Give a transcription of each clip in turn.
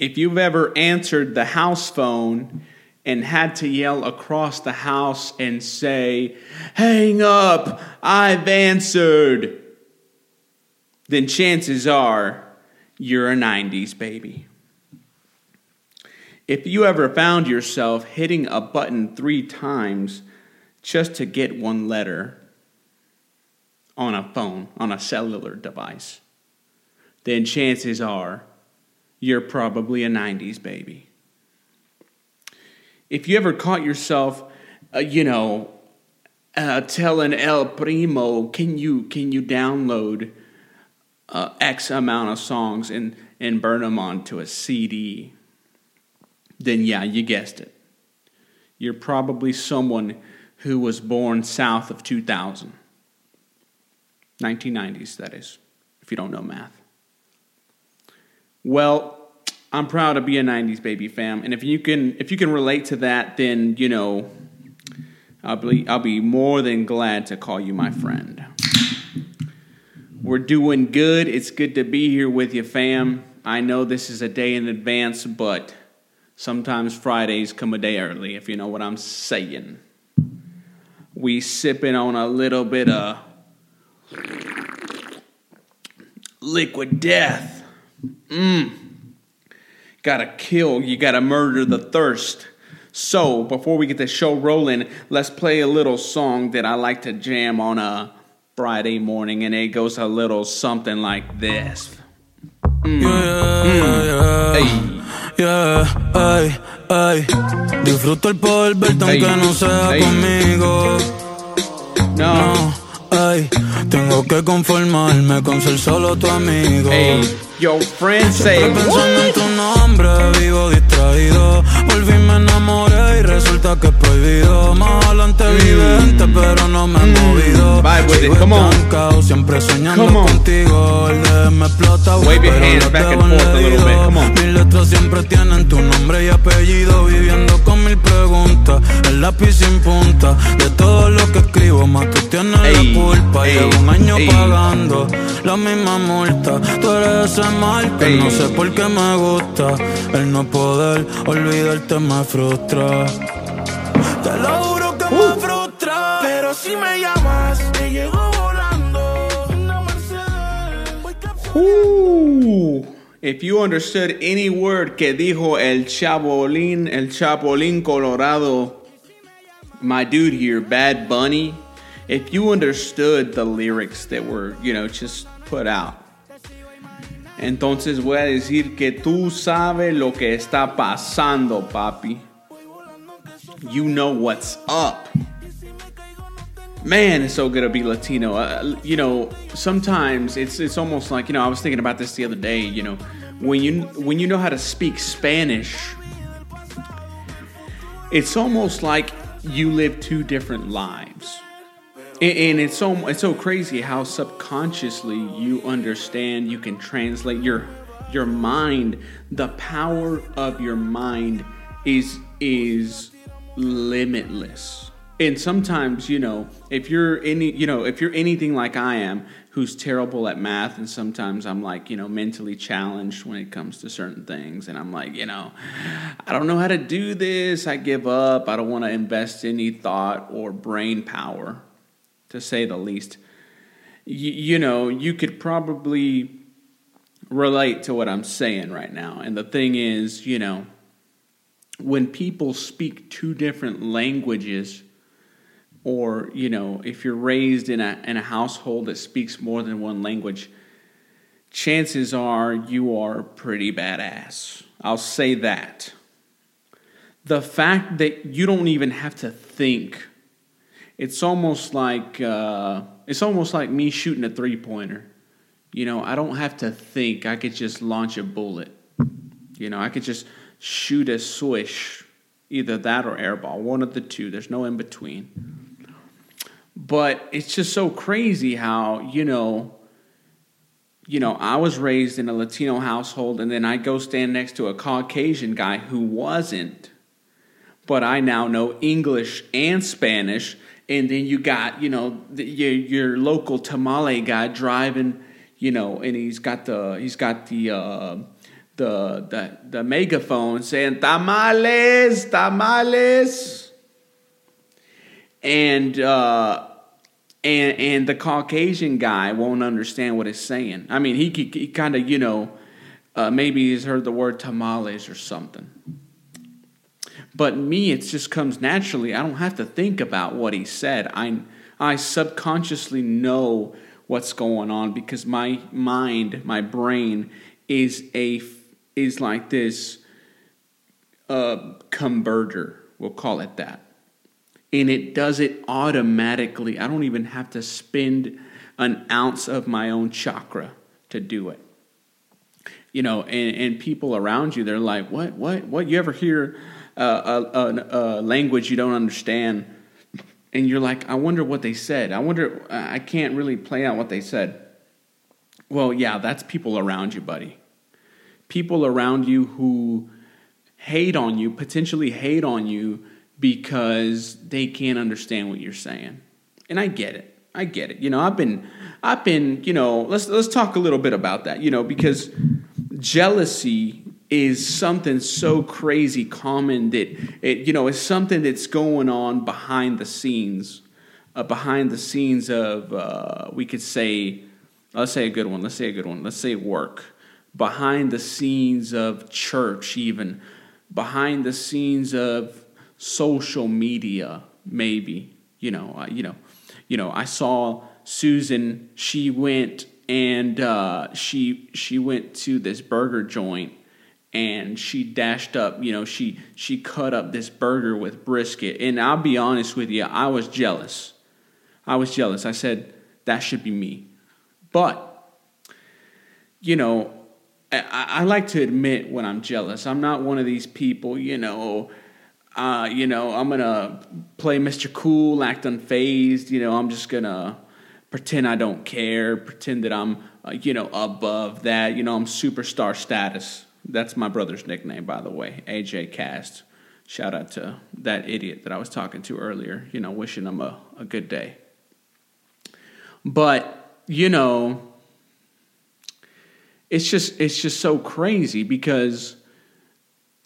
if you've ever answered the house phone and had to yell across the house and say, Hang up, I've answered, then chances are you're a 90s baby. If you ever found yourself hitting a button three times just to get one letter on a phone, on a cellular device, then chances are you're probably a 90s baby. If you ever caught yourself, uh, you know, uh, telling El Primo, can you can you download uh, X amount of songs and and burn them onto a CD? Then yeah, you guessed it. You're probably someone who was born south of 2000. 1990s, that is, if you don't know math. Well, I'm proud to be a 90s baby fam, and if you can if you can relate to that, then you know I'll be I'll be more than glad to call you my friend. We're doing good. It's good to be here with you, fam. I know this is a day in advance, but sometimes Fridays come a day early, if you know what I'm saying. We sipping on a little bit of liquid death. Mmm. Gotta kill, you gotta murder the thirst. So, before we get the show rolling, let's play a little song that I like to jam on a Friday morning, and it goes a little something like this. Mm. Yeah, mm. yeah, ay, ay. Disfruto el poder verte aunque no sea conmigo. No. no. Ay, tengo que conformarme con ser solo tu amigo. Hey, yo, friend, say pensando en tu nombre, vivo distraído. Volví, me enamoré y resulta que es prohibido. Más adelante mm. evidente, pero no me he mm. movido. Bye with it, come on. siempre soñando contigo. El de me explota, Wave your hands back and forth a little bit, come on. Mis letras siempre tienen tu nombre y apellido. Viviendo con mil preguntas, el lápiz sin punta. De todo lo que escribo, más tú tienes la culpa. Llevo un año pagando la misma multa. Tú eres ese mal que no sé por qué me gusta. El no poder olvidarte me frustra. Te lo juro que me uh. frustra. Pero si me llamas, te llego volando. Una uh. If you understood any word que dijo el chabolín, el chapolín colorado, my dude here, Bad Bunny, if you understood the lyrics that were, you know, just put out, entonces voy a decir que tú sabes lo que está pasando, papi. You know what's up. Man, it's so good to be Latino. Uh, you know, sometimes it's it's almost like you know. I was thinking about this the other day. You know, when you when you know how to speak Spanish, it's almost like you live two different lives and it's so it's so crazy how subconsciously you understand you can translate your your mind. The power of your mind is is limitless. And sometimes you know if you're any you know if you're anything like i am who's terrible at math and sometimes i'm like you know mentally challenged when it comes to certain things and i'm like you know i don't know how to do this. I give up. I don't want to invest any thought or brain power to say the least. You, you know, you could probably relate to what I'm saying right now. And the thing is, you know, when people speak two different languages, or you know, if you're raised in a in a household that speaks more than one language, chances are you are pretty badass. I'll say that. The fact that you don't even have to think it's almost like uh, it's almost like me shooting a three pointer. You know, I don't have to think. I could just launch a bullet. You know, I could just shoot a swish, either that or airball, one of the two. There's no in between. But it's just so crazy how you know. You know, I was raised in a Latino household, and then I go stand next to a Caucasian guy who wasn't. But I now know English and Spanish and then you got you know the, your your local tamale guy driving, you know, and he's got the he's got the uh, the the the megaphone saying tamales, tamales, and uh, and and the Caucasian guy won't understand what it's saying. I mean, he he, he kind of you know uh, maybe he's heard the word tamales or something. But me, it just comes naturally. I don't have to think about what he said. I I subconsciously know what's going on because my mind, my brain is a is like this uh, converter. We'll call it that, and it does it automatically. I don't even have to spend an ounce of my own chakra to do it. You know, and, and people around you, they're like, "What? What? What? You ever hear a, a, a language you don't understand?" and you're like, I wonder what they said. I wonder, I can't really play out what they said. Well, yeah, that's people around you, buddy. People around you who hate on you, potentially hate on you because they can't understand what you're saying. And I get it. I get it. You know, I've been I've been, you know, let's let's talk a little bit about that, you know, because jealousy is something so crazy common that it you know is something that's going on behind the scenes uh, behind the scenes of uh, we could say let's say a good one let's say a good one let's say work. Behind the scenes of church even behind the scenes of social media maybe you know uh, you know you know i saw susan she went and uh, she she went to this burger joint and she dashed up you know she she cut up this burger with brisket. And i'll be honest with you i was jealous. I was jealous. I said that should be me. But you know i, I like to admit when i'm jealous. I'm not one of these people you know uh, you know i'm gonna play mr cool act unfazed you know i'm just gonna pretend i don't care pretend that i'm uh, you know above that you know i'm superstar status that's my brother's nickname, by the way, AJ Cast. Shout out to that idiot that I was talking to earlier, you know, wishing him a, a good day. But, you know, it's just it's just so crazy because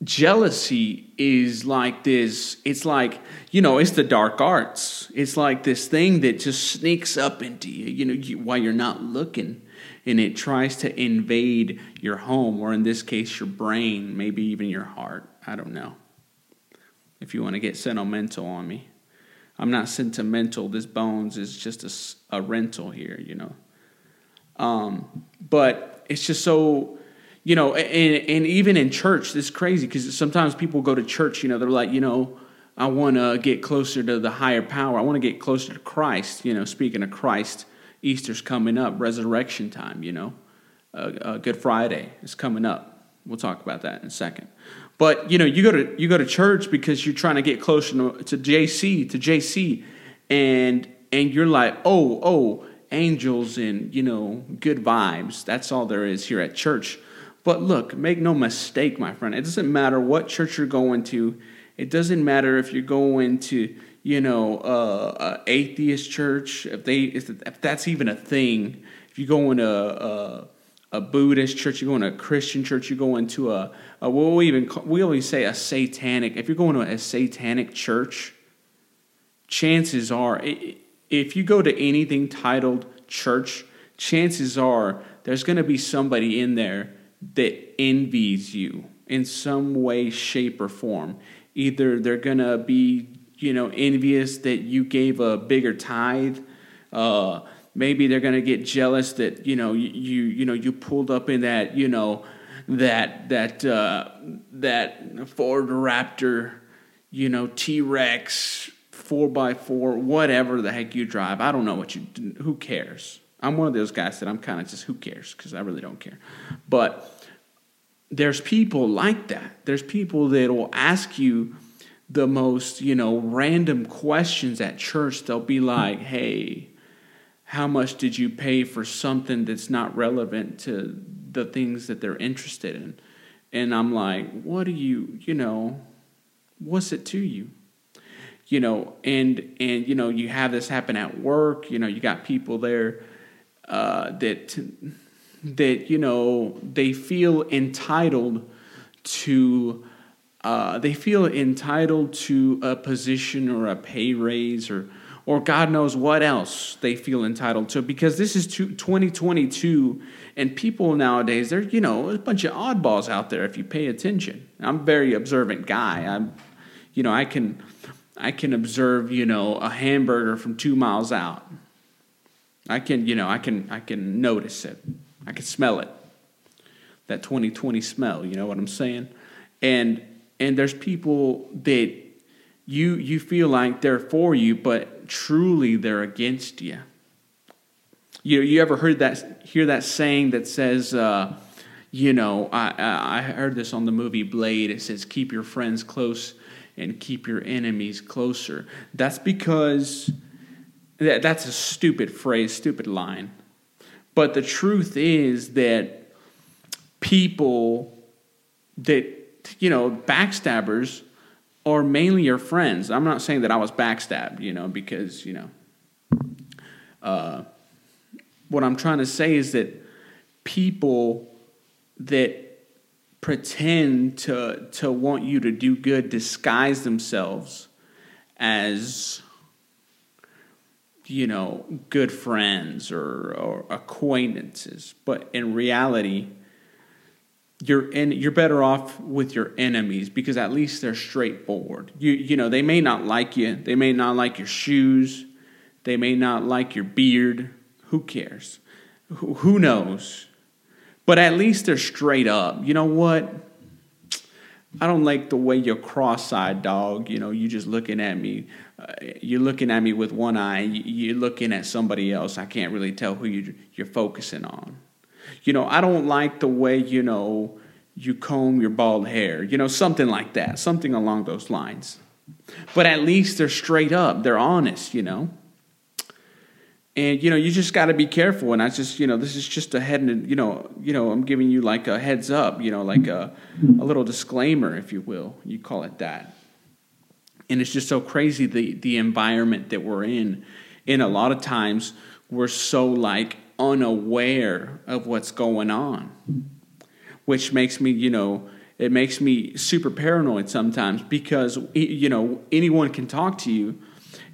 jealousy is like this it's like you know it's the dark arts it's like this thing that just sneaks up into you you know you, while you're not looking and it tries to invade your home, or in this case, your brain, maybe even your heart. I don't know. If you want to get sentimental on me, I'm not sentimental. This Bones is just a, a rental here, you know. Um, but it's just so, you know, and, and even in church, this is crazy because sometimes people go to church, you know, they're like, you know, I want to get closer to the higher power. I want to get closer to Christ, you know, speaking of Christ Easter's coming up, resurrection time, you know. Uh, uh, Good Friday is coming up. We'll talk about that in a second. But you know, you go to you go to church because you're trying to get closer to, to JC to JC, and and you're like, oh oh, angels and you know good vibes. That's all there is here at church. But look, make no mistake, my friend. It doesn't matter what church you're going to. It doesn't matter if you're going to you know, uh, atheist church, if they if, if, that's even a thing, if you go into a, a, a Buddhist church, you go into a Christian church, you go into a, a we'll even we always say a satanic. If you're going to a satanic church, chances are, if you go to anything titled church, chances are there's going to be somebody in there that envies you in some way, shape, or form. Either they're going to be you know, envious that you gave a bigger tithe. Uh, maybe they're going to get jealous that you know you you know you pulled up in that you know that that uh, that Ford Raptor, you know T Rex four by four, whatever the heck you drive. I don't know what you. Who cares? I'm one of those guys that I'm kind of just who cares because I really don't care. But there's people like that. There's people that will ask you the most, you know, random questions at church. They'll be like, hey, how much did you pay for something that's not relevant to the things that they're interested in? And I'm like, what do you, you know, what's it to you? You know, and and you know, you have this happen at work. You know, you got people there uh, that that you know they feel entitled to uh, they feel entitled to a position or a pay raise or or God knows what else they feel entitled to because this is 2022 and people nowadays they're you know a bunch of oddballs out there if you pay attention. I'm a very observant guy. I'm you know I can I can observe you know a hamburger from 2 miles out. I can you know I can I can notice it. I can smell it. That 2020 smell, you know what I'm saying? And and there's people that you you feel like they're for you, but truly they're against you. You you ever heard that hear that saying that says, uh, you know, I I heard this on the movie Blade. It says, "Keep your friends close and keep your enemies closer." That's because that, that's a stupid phrase, stupid line. But the truth is that people that you know backstabbers are mainly your friends. I'm not saying that I was backstabbed, you know, because, you know, uh, what I'm trying to say is that people that pretend to to want you to do good disguise themselves as you know good friends or, or acquaintances but in reality you're in, you're better off with your enemies because at least they're straightforward. You you know they may not like you, they may not like your shoes, they may not like your beard. Who cares? Who, who knows? But at least they're straight up. You know what? I don't like the way you're cross-eyed, dog. You know, you just looking at me. Uh, you're looking at me with one eye. You're looking at somebody else. I can't really tell who you, you're focusing on. You know, I don't like the way, you know, you comb your bald hair. You know, something like that, something along those lines. But at least they're straight up, they're honest, you know. And you know, you just got to be careful. And I just, you know, this is just a head and you know, you know, I'm giving you like a heads up, you know, like a, a little disclaimer, if you will. You call it that. And it's just so crazy the the environment that we're in. And a lot of times we're so like unaware of what's going on, which makes me, you know, it makes me super paranoid sometimes because, you know, anyone can talk to you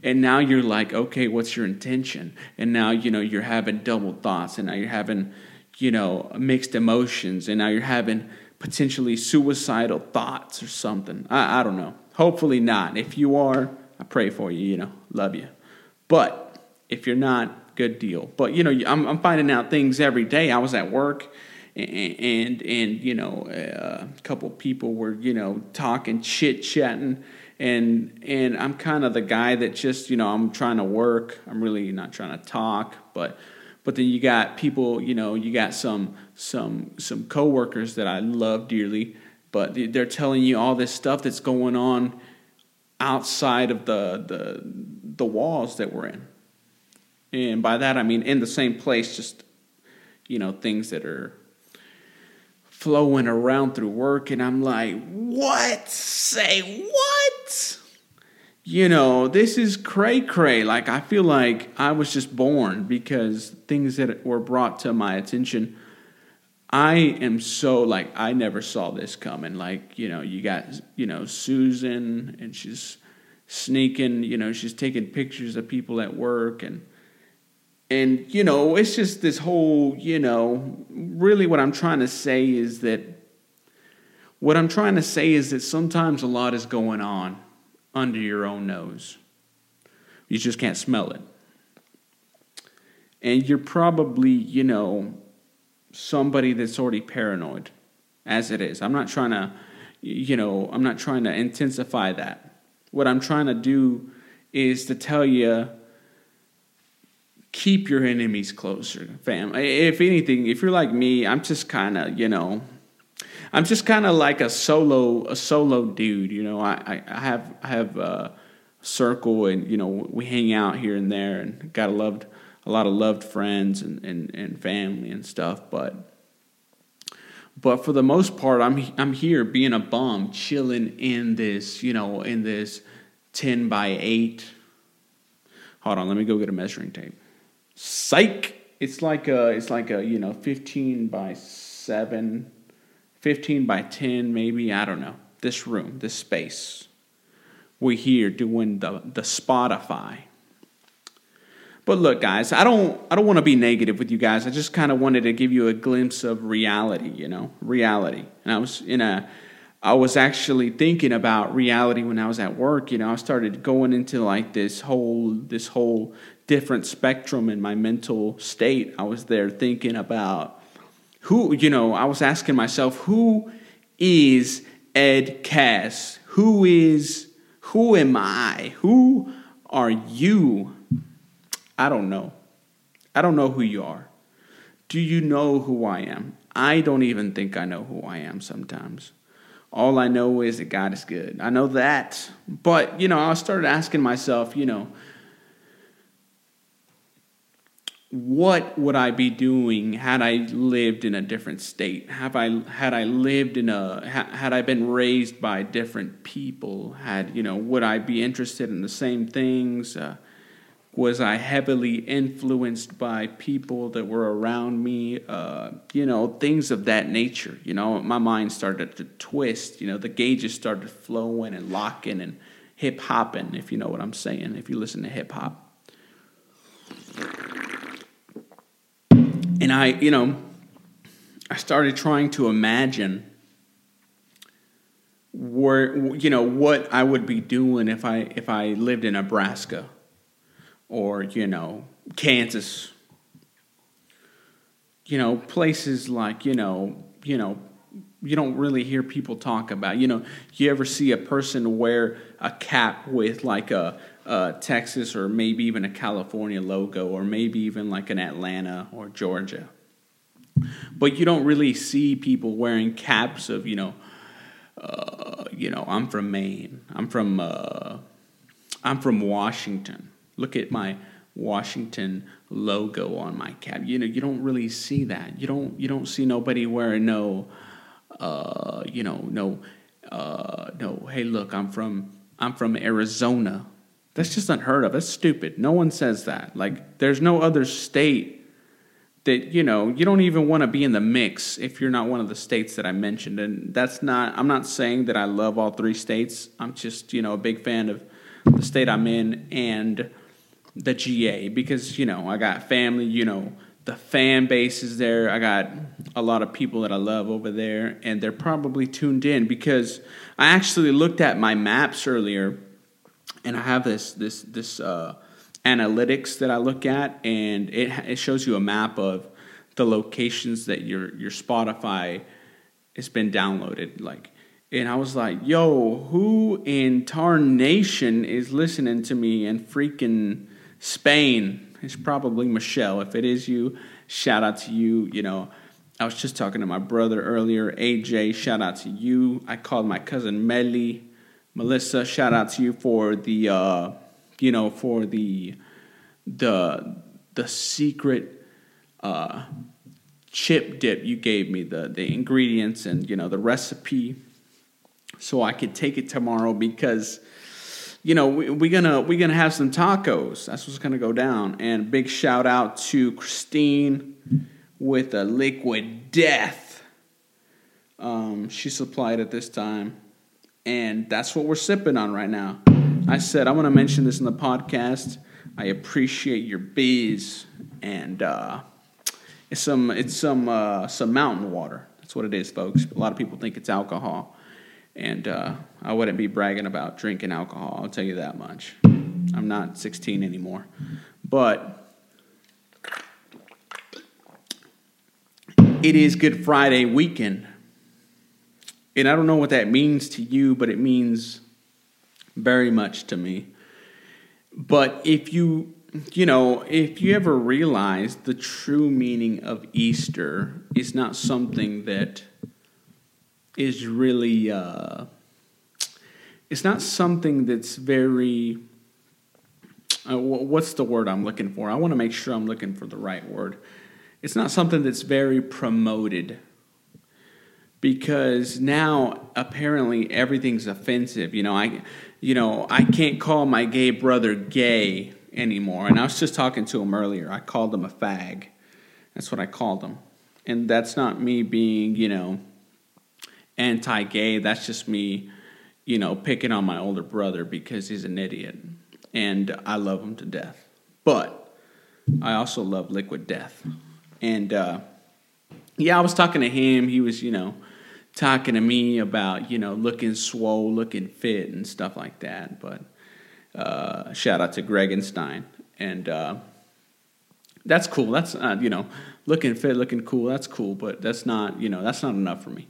and now you're like, okay, what's your intention? And now, you know, you're having double thoughts and now you're having, you know, mixed emotions and now you're having potentially suicidal thoughts or something. I, I don't know. Hopefully not. If you are, I pray for you, you know, love you. But if you're not, good deal. But you know, I'm, I'm finding out things every day. I was at work, and and, and you know, uh, a couple people were you know talking, chit chatting, and and I'm kind of the guy that just you know I'm trying to work. I'm really not trying to talk, but but then you got people, you know, you got some some some coworkers that I love dearly, but they're telling you all this stuff that's going on outside of the the the walls that we're in. And by that I mean in the same place, just you know, things that are flowing around through work, and I'm like, what? Say what? You know, this is cray cray. Like, I feel like I was just born because things that were brought to my attention. I am so like, I never saw this coming. Like, you know, you got, you know, Susan, and she's sneaking, you know, she's taking pictures of people at work and and, you know, it's just this whole, you know, really what I'm trying to say is that what I'm trying to say is that sometimes a lot is going on under your own nose. You just can't smell it. And you're probably, you know, somebody that's already paranoid as it is. I'm not trying to, you know, I'm not trying to intensify that. What I'm trying to do is to tell you keep your enemies closer, fam. If anything, if you're like me, I'm just kind of, you know, I'm just kind of like a solo, a solo dude. You know, I, I have, I have a circle, and you know, we hang out here and there, and got a loved, a lot of loved friends and, and, and family and stuff. But, but for the most part, I'm, I'm here being a bum, chilling in this, you know, in this ten by eight. Hold on, let me go get a measuring tape. Psych. it's like a it's like a you know 15 by 7 15 by 10 maybe i don't know. This room this space. We're here doing the the spotify. But look guys i don't i don't want to be negative with you guys. I just kind of wanted to give you a glimpse of reality you know reality. And i was in a I was actually thinking about reality when I was at work. You know, I started going into like this whole this whole different spectrum in my mental state. I was there thinking about who, you know, I was asking myself, who is Ed Cass? Who is who am I? Who are you? I don't know. I don't know who you are. Do you know who I am? I don't even think I know who I am sometimes. All I know is that God is good. I know that. But, you know, I started asking myself, you know, what would I be doing had I lived in a different state? Have I had I lived in a had I been raised by different people? Had you know would I be interested in the same things? Uh, was I heavily influenced by people that were around me? Uh, you know, things of that nature. You know, my mind started to twist. You know, the gauges started flowing and locking and hip hopping, if you know what I'm saying, if you listen to hip hop. And I, you know, I started trying to imagine where, you know, what I would be doing if I if I lived in Nebraska or you know Kansas, you know places like you know you know you don't really hear people talk about. You know, you ever see a person wear a cap with like a, a, Texas or maybe even a California logo, or maybe even like an Atlanta or Georgia. But you don't really see people wearing caps of you know, uh, you know, I'm from Maine. I'm from uh, I'm from Washington. Look at my Washington logo on my cap. You know, you don't really see that. You don't you don't see nobody wearing no uh, you know, no uh, no, hey look, I'm from I'm from Arizona. That's just unheard of. That's stupid. No one says that. Like there's no other state that you know you don't even want to be in the mix if you're not one of the states that I mentioned. And that's not. I'm not saying that I love all three states. I'm just you know a big fan of the state I'm in and the GA because you know I got family, you know the fan base is there. I got a lot of people that I love over there, and they're probably tuned in because I actually looked at my maps earlier, and I have this this this uh, analytics that I look at, and it it shows you a map of the locations that your your Spotify has been downloaded, like. And I was like, yo, who in tarnation is listening to me in freaking Spain. It's probably Michelle. If it is you, shout out to you. You know, I was just talking to my brother earlier, AJ. Shout out to you. I called my cousin Melly, Melissa. Shout out to you for the, uh, you know, for the, the, the secret uh, chip dip you gave me, the the ingredients and you know the recipe, so I could take it tomorrow because you know, we're we gonna we're gonna have some tacos. That's what's gonna go down. And big shout out to Christine with a liquid death. Um, she supplied at this time, and that's what we're sipping on right now. I said I want to mention this in the podcast. I appreciate your bees, and uh, it's some it's some uh, some mountain water. That's what it is, folks. A lot of people think it's alcohol. And uh, I wouldn't be bragging about drinking alcohol, I'll tell you that much. I'm not 16 anymore. But it is Good Friday weekend. And I don't know what that means to you, but it means very much to me. But if you, you know, if you ever realize the true meaning of Easter is not something that is really uh, it's not something that's very uh, what's the word I'm looking for? I want to make sure I'm looking for the right word. It's not something that's very promoted because now apparently everything's offensive. You know, I you know, I can't call my gay brother gay anymore. And I was just talking to him earlier. I called him a fag. That's what I called him. And that's not me being, you know, anti gay. That's just me, you know, picking on my older brother because he's an idiot. And I love him to death. But I also love Liquid Death. And uh, yeah, I was talking to him. He was, you know, talking to me about, you know, looking swole, looking fit, and stuff like that. But uh, shout out to Gregenstein. And uh, that's cool. That's, uh, you know, looking fit, looking cool. That's cool. But that's not, you know, that's not enough for me.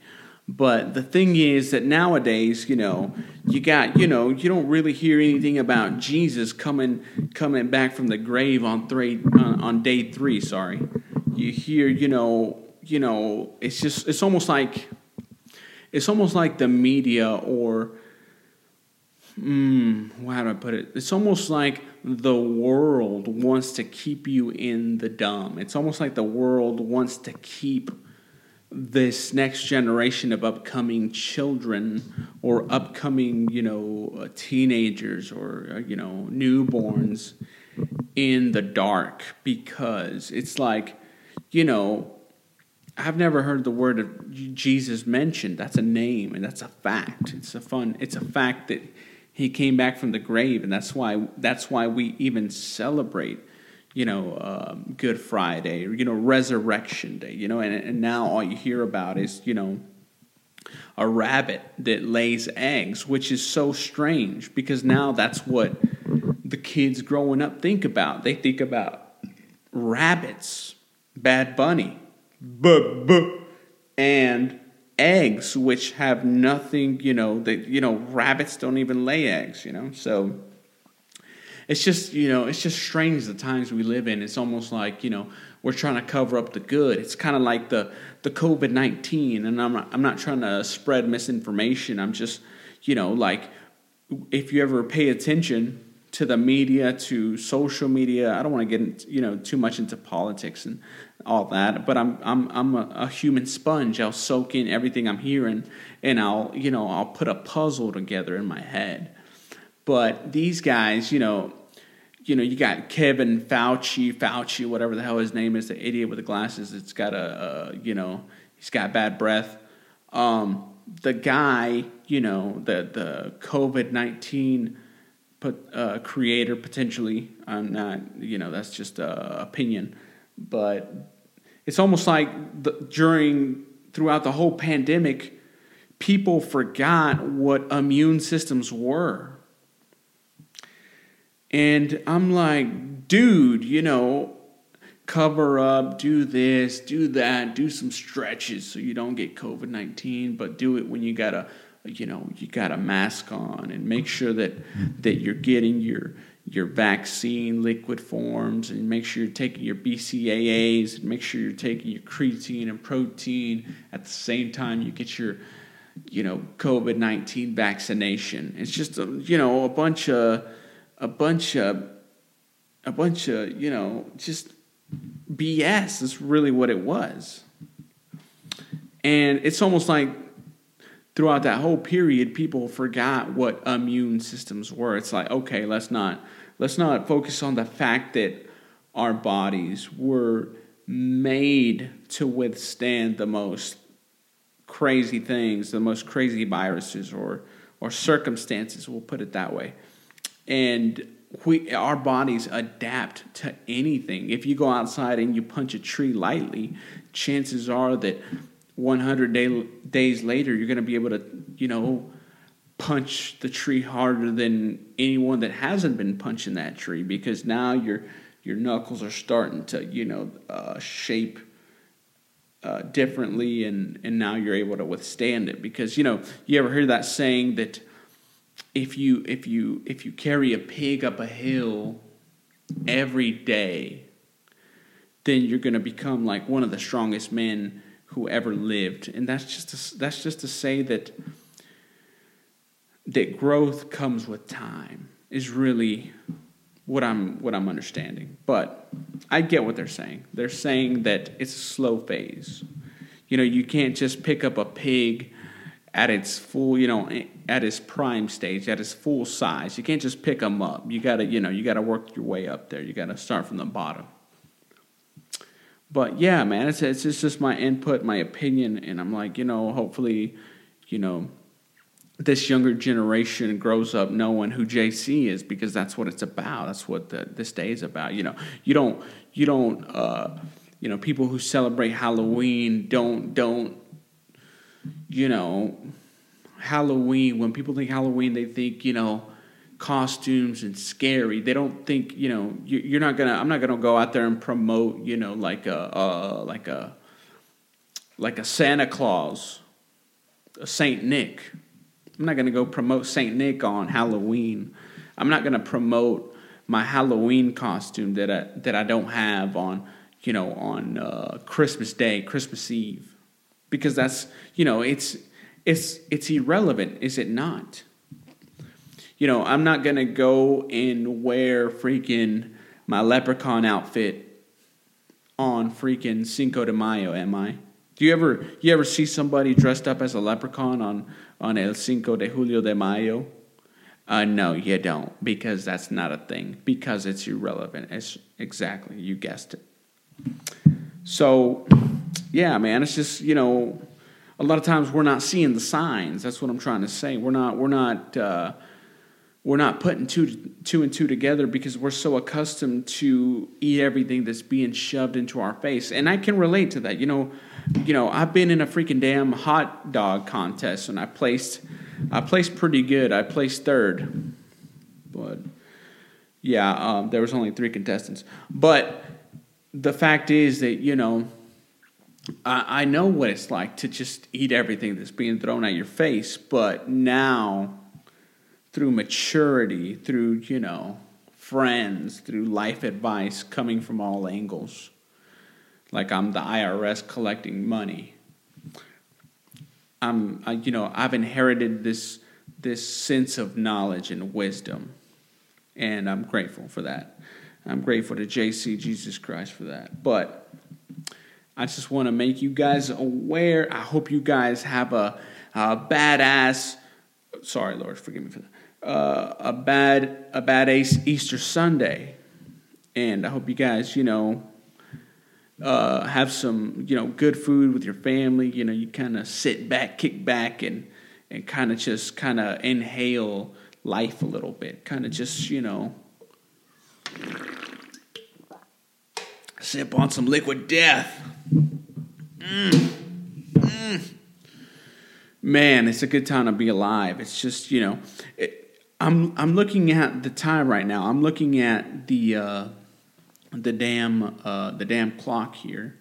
But the thing is that nowadays, you know, you got, you know, you don't really hear anything about Jesus coming coming back from the grave on three on, on day three. Sorry, you hear, you know, you know, it's just it's almost like it's almost like the media or mm, how do I put it? It's almost like the world wants to keep you in the dumb. It's almost like the world wants to keep this next generation of upcoming children or upcoming, you know, uh, teenagers or, uh, you know, newborns in the dark because it's like, you know, I've never heard the word of Jesus mentioned. That's a name and that's a fact. It's a fun, it's a fact that he came back from the grave and that's why that's why we even celebrate you know, um, Good Friday, or, you know, Resurrection Day, you know, and, and now all you hear about is, you know, a rabbit that lays eggs, which is so strange because now that's what the kids growing up think about. They think about rabbits, Bad Bunny, and eggs, which have nothing, you know, that, you know, rabbits don't even lay eggs, you know, so it's just you know it's just strange the times we live in. It's almost like you know we're trying to cover up the good. It's kind of like the the COVID nineteen, and I'm not, I'm not trying to spread misinformation. I'm just you know like if you ever pay attention to the media, to social media. I don't want to get you know too much into politics and all that, but I'm I'm I'm a, a, human sponge. I'll soak in everything I'm hearing, and I'll you know I'll put a puzzle together in my head. But these guys, you know, you know, you got Kevin Fauci, Fauci, whatever the hell his name is, the idiot with the glasses. It's got a, a you know, he's got bad breath. Um, the guy, you know, the the COVID nineteen uh, creator potentially. I'm not, you know, that's just a opinion, but it's almost like the, during throughout the whole pandemic, people forgot what immune systems were and I'm like, dude, you know, cover up, do this, do that, do some stretches so you don't get COVID 19, but do it when you got a, you know, you got a mask on and make sure that, that you're getting your, your vaccine liquid forms and make sure you're taking your BCAAs and make sure you're taking your creatine and protein at the same time you get your, you know, COVID 19 vaccination. It's just, a, you know, a bunch of, a bunch of a bunch of you know just BS is really what it was. And it's almost like throughout that whole period, people forgot what immune systems were. It's like, okay, let's not let's not focus on the fact that our bodies were made to withstand the most crazy things, the most crazy viruses or or circumstances, we'll put it that way and we our bodies adapt to anything. If you go outside and you punch a tree lightly, chances are that 100 day, days later you're going to be able to, you know, punch the tree harder than anyone that hasn't been punching that tree because now your your knuckles are starting to, you know, uh, shape uh, differently and and now you're able to withstand it because you know you ever hear that saying that if you if you if you carry a pig up a hill every day, then you're going to become like one of the strongest men who ever lived. And that's just to, that's just to say that that growth comes with time is really what I'm what I'm understanding. But I get what they're saying. They're saying that it's a slow phase. You know, you can't just pick up a pig at its full, you know, at his prime stage, at his full size. You can't just pick them up. You got to, you know, you got to work your way up there. You got to start from the bottom. but yeah, man, it's, it's it's just my input, my opinion, and I'm like, you know, hopefully, you know, this younger generation grows up knowing who JC is because that's what it's about. That's what the, this day is about. You know, you don't you don't uh, you know people who celebrate Halloween don't don't you know Halloween when people think Halloween they think you know costumes and scary. They don't think you know you, are not gonna. I'm not gonna go out there and promote you know like a like a like a Santa Claus, a Saint Nick. I'm not gonna go promote Saint Nick on Halloween. I'm not gonna promote my Halloween costume that I that I don't have on you know on uh, Christmas Day, Christmas Eve, because that's you know it's it's it's irrelevant, is it not? you know, I'm not gonna go and wear freaking my leprechaun outfit on freaking Cinco de Mayo, am I? Do you ever you ever see somebody dressed up as a leprechaun on on El Cinco de Julio de Mayo? Uh, no, you don't, because that's not a thing. Because it's irrelevant. It's exactly you guessed it. So, yeah, man, it's just you know, a lot of times we're not seeing the signs. That's what I'm trying to say. We're not. We're not. Uh, we're not putting two, two and two together because we're so accustomed to eat everything that's being shoved into our face. And I can relate to that. You know, you know, I've been in a freaking damn hot dog contest and I placed I placed pretty good. I placed third. But yeah, um, there was only three contestants. But the fact is that, you know, I, I know what it's like to just eat everything that's being thrown at your face, but now through maturity, through, you know, friends, through life advice coming from all angles. Like I'm the IRS collecting money. I'm, I, you know, I've inherited this this sense of knowledge and wisdom, and I'm grateful for that. I'm grateful to JC Jesus Christ for that. But I just want to make you guys aware. I hope you guys have a, a badass. Sorry, Lord, forgive me for that uh, a bad a bad Easter Sunday, and I hope you guys, you know, uh, have some you know good food with your family. You know, you kind of sit back, kick back, and and kind of just kind of inhale life a little bit. Kind of just you know. Sip on some liquid death. Mm. Mm. Man, it's a good time to be alive. It's just, you know, it, I'm I'm looking at the time right now. I'm looking at the uh, the damn uh, the damn clock here,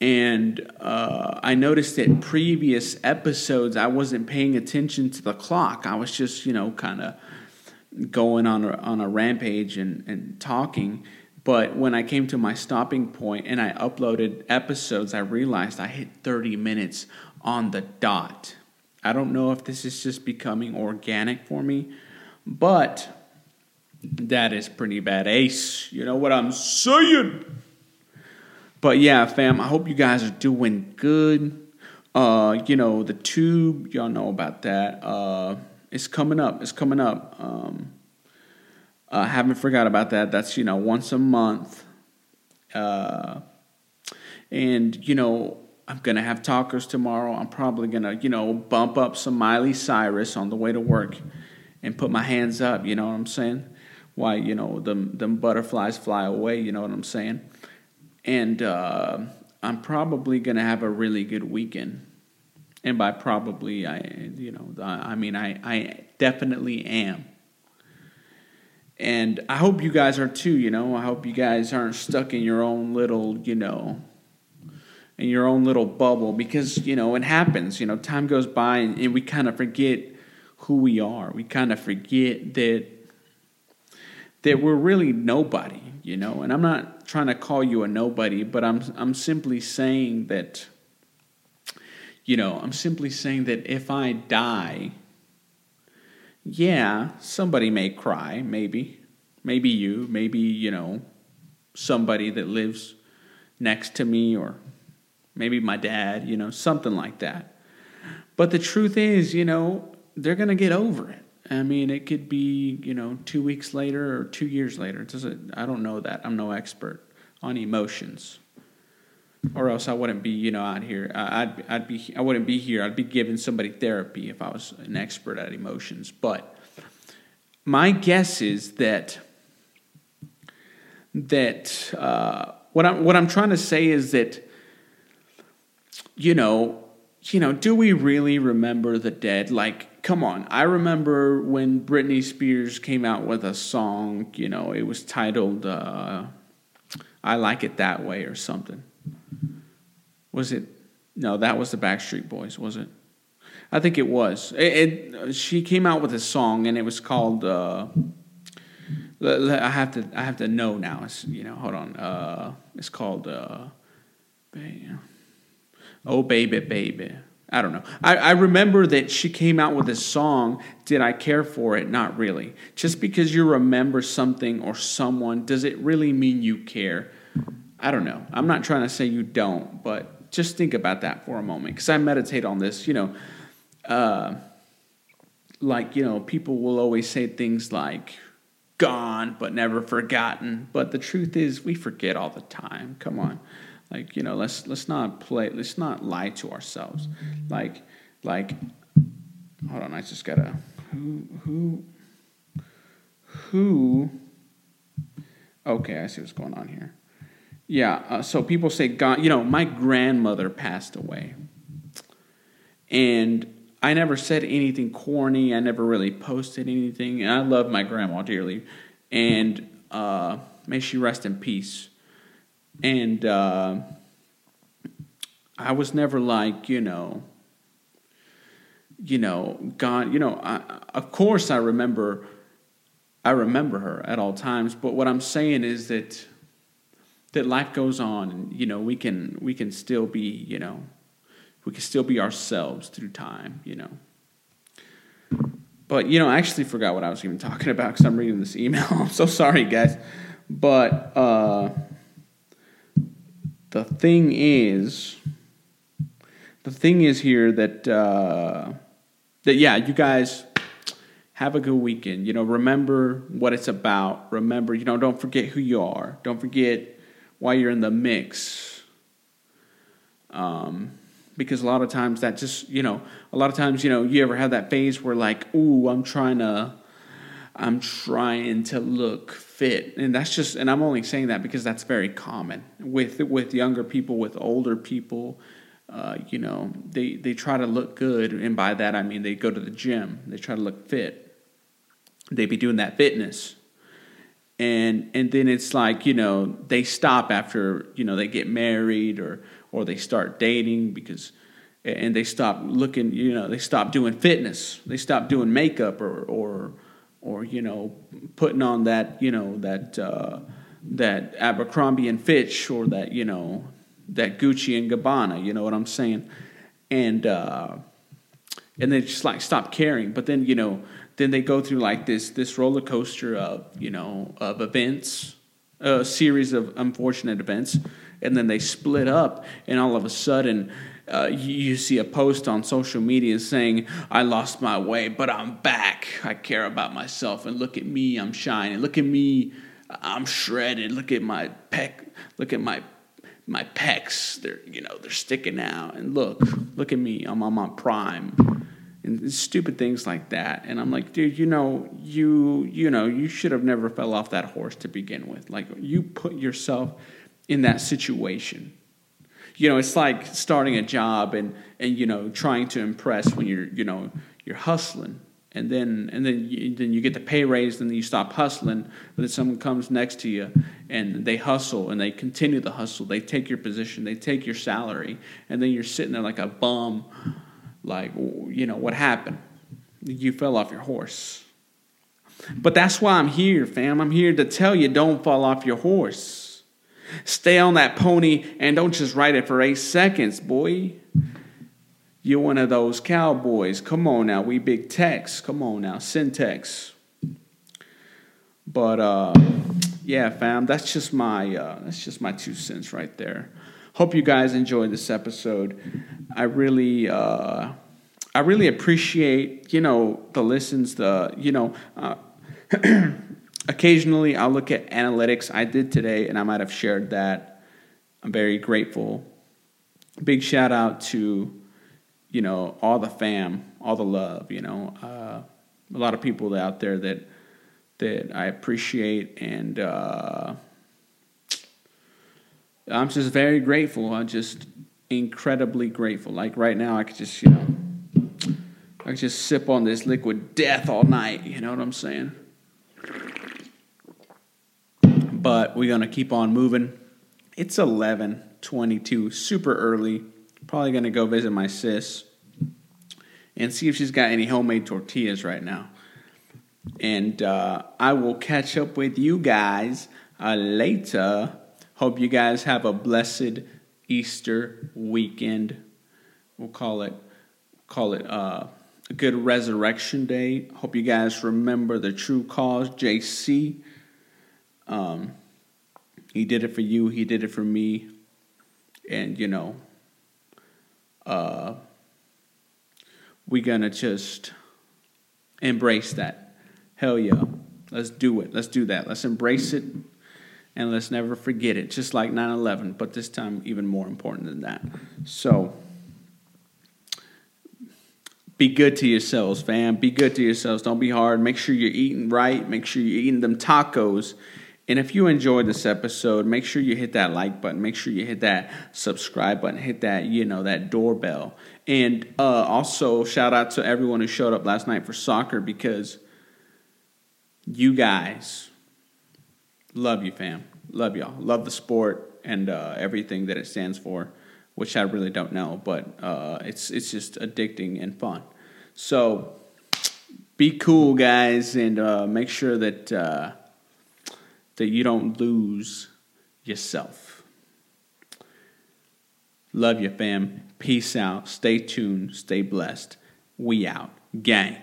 and uh, I noticed that previous episodes I wasn't paying attention to the clock. I was just you know kind of going on a, on a rampage and, and talking. But when I came to my stopping point and I uploaded episodes, I realized I hit 30 minutes on the dot. I don't know if this is just becoming organic for me, but that is pretty bad ace. You know what I'm saying? But yeah, fam, I hope you guys are doing good. Uh, you know, the tube, y'all know about that. Uh, it's coming up. It's coming up. Um, I haven't forgot about that. That's, you know, once a month. Uh, and, you know, I'm gonna have talkers tomorrow. I'm probably gonna, you know, bump up some Miley Cyrus on the way to work and put my hands up, you know what I'm saying? Why, you know, them them butterflies fly away, you know what I'm saying? And uh, I'm probably gonna have a really good weekend. And by probably, I, you know, I mean, I, I definitely am. And I hope you guys are too, you know. I hope you guys aren't stuck in your own little, you know, in your own little bubble. Because you know it happens you know. Time goes by and, and we kind of forget who we are. We kind of forget that that we're really nobody you know. And i'm not trying to call you a nobody but i'm i'm simply saying that you know i'm simply saying that if i die yeah somebody may cry maybe maybe you maybe you know somebody that lives next to me or maybe my dad, you know, something like that. But the truth is, you know, they're going to get over it. I mean, it could be, you know, two weeks later or two years later. It doesn't, I don't know that. I'm no expert on emotions. Or else I wouldn't be, you know, out here. I'd, I'd be, I wouldn't be here. I'd be giving somebody therapy if I was an expert at emotions. But my guess is that that uh, what I'm what I'm trying to say is that you know, you know, do we really remember the dead? Like, come on. I remember when Britney Spears came out with a song. You know, it was titled uh, "I Like It That Way" or something was it? No, that was the Backstreet Boys, was it? I think it was. It, it she came out with a song and it was called. Uh, I have to. I have to know now. It's you know. Hold on. Uh, it's called. Uh, oh baby, baby. I don't know. I, I remember that she came out with a song. Did I care for it? Not really. Just because you remember something or someone, does it really mean you care? I don't know. I'm not trying to say you don't, but just think about that for a moment because I meditate on this. You know, uh, like you know, people will always say things like "gone but never forgotten," but the truth is, we forget all the time. Come on, like you know, let's let's not play. Let's not lie to ourselves. Like like, hold on, I just gotta who who who. Okay, I see what's going on here. Yeah, uh, so people say, God, you know, my grandmother passed away. And I never said anything corny. I never really posted anything. And I love my grandma dearly. And uh, may she rest in peace. And uh, I was never like, you know, you know, God, you know, I, of course I remember, I remember her at all times. But what I'm saying is that that life goes on and you know we can we can still be you know we can still be ourselves through time you know. But you know i actually forgot what i was even talking about because i'm reading this email. I'm so sorry guys. But uh, the thing is the thing is here that uh, that yeah you guys have a good weekend. You know remember what it's about. Remember you know don't forget who you are. Don't forget while you're in the mix. Um, because a lot of times that just, you know, a lot of times, you know, you ever have that phase where like, ooh, I'm trying to, I'm trying to look fit. And that's just, and I'm only saying that because that's very common with, with younger people, with older people. Uh, you know, they, they try to look good. And by that, I mean they go to the gym, they try to look fit. They be doing that fitness and and then it's like you know they stop after you know they get married or or they start dating because and they stop looking you know they stop doing fitness. They stop doing makeup or or or you know putting on that you know that uh, that Abercrombie and Fitch or that you know that Gucci and Gabbana you know what I'm saying? And uh, and they just like stop caring. But then you know then they go through like this this roller coaster of you know of events, a series of unfortunate events, and then they split up, and all of a sudden. Uh, you, see a post on social media saying, I lost my way, but I'm back. I care about myself. And look at me, I'm shining. Look at me, I'm shredded. Look at my pec. Look at my my pecs. They're you know they're sticking out. And look, look at me. I'm on my prime and stupid things like that. And I'm like, dude, you know, you you know, you should have never fell off that horse to begin with. Like you put yourself in that situation. You know, it's like starting a job and and you know trying to impress when you're you know you're hustling. And then, and then, you, then you get the pay raise, and then you stop hustling. But then someone comes next to you, and they hustle, and they continue the hustle. They take your position, they take your salary, and then you're sitting there like a bum, like, you know, what happened? You fell off your horse. But that's why I'm here, fam. I'm here to tell you don't fall off your horse. Stay on that pony and don't just ride it for eight seconds, boy. You're one of those cowboys. Come on now, we big techs. Come on now, syntax. But uh, yeah, fam, that's just my uh, that's just my two cents right there. Hope you guys enjoyed this episode. I really, uh, I really appreciate you know the listens. The you know, uh, occasionally I'll look at analytics. I did today, and I might have shared that. I'm very grateful big shout out to you know all the fam, all the love. You know, uh, a lot of people out there that that I appreciate, and uh, I'm just very grateful. I'm just incredibly grateful. Like right now, I could just you know. I could just sip on this liquid death all night, you know what I'm saying? But we're going to keep on moving. It's 11:22, super early. Probably going to go visit my sis and see if she's got any homemade tortillas right now. And uh, I will catch up with you guys uh, later. Hope you guys have a blessed Easter weekend. We'll call it call it uh, a good resurrection day. Hope you guys remember the true cause, JC. Um, he did it for you. He did it for me. And you know, uh, we're gonna just embrace that. Hell yeah. Let's do it. Let's do that. Let's embrace it and let's never forget it. Just like 9 11, but this time even more important than that. So, be good to yourselves, fam. Be good to yourselves. Don't be hard. Make sure you're eating right. Make sure you're eating them tacos. And if you enjoyed this episode, make sure you hit that like button. Make sure you hit that subscribe button. Hit that, you know, that doorbell. And uh, also, shout out to everyone who showed up last night for soccer because you guys love you, fam. Love y'all. Love the sport and uh, everything that it stands for, which I really don't know, but uh, it's it's just addicting and fun. So be cool, guys, and uh, make sure that uh, that you don't lose yourself. Love you, fam. Peace out. Stay tuned. Stay blessed. We out. Gang.